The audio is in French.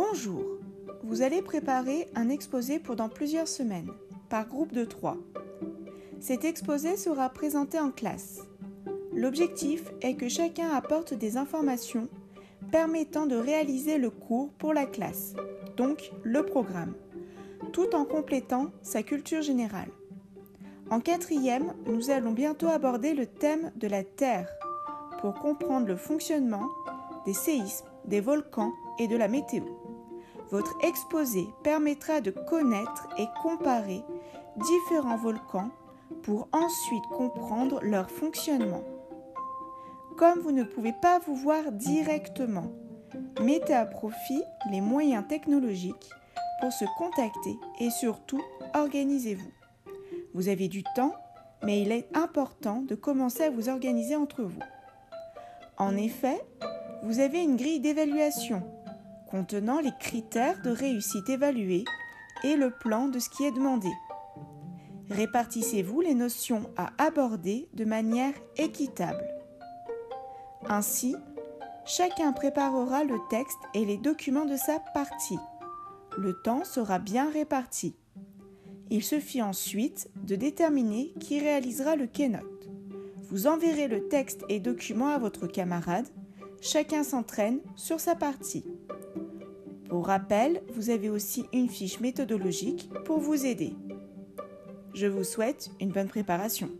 Bonjour, vous allez préparer un exposé pour dans plusieurs semaines, par groupe de trois. Cet exposé sera présenté en classe. L'objectif est que chacun apporte des informations permettant de réaliser le cours pour la classe, donc le programme, tout en complétant sa culture générale. En quatrième, nous allons bientôt aborder le thème de la Terre pour comprendre le fonctionnement des séismes, des volcans et de la météo. Votre exposé permettra de connaître et comparer différents volcans pour ensuite comprendre leur fonctionnement. Comme vous ne pouvez pas vous voir directement, mettez à profit les moyens technologiques pour se contacter et surtout organisez-vous. Vous avez du temps, mais il est important de commencer à vous organiser entre vous. En effet, vous avez une grille d'évaluation contenant les critères de réussite évalués et le plan de ce qui est demandé. Répartissez-vous les notions à aborder de manière équitable. Ainsi, chacun préparera le texte et les documents de sa partie. Le temps sera bien réparti. Il suffit ensuite de déterminer qui réalisera le keynote. Vous enverrez le texte et documents à votre camarade. Chacun s'entraîne sur sa partie. Pour rappel, vous avez aussi une fiche méthodologique pour vous aider. Je vous souhaite une bonne préparation.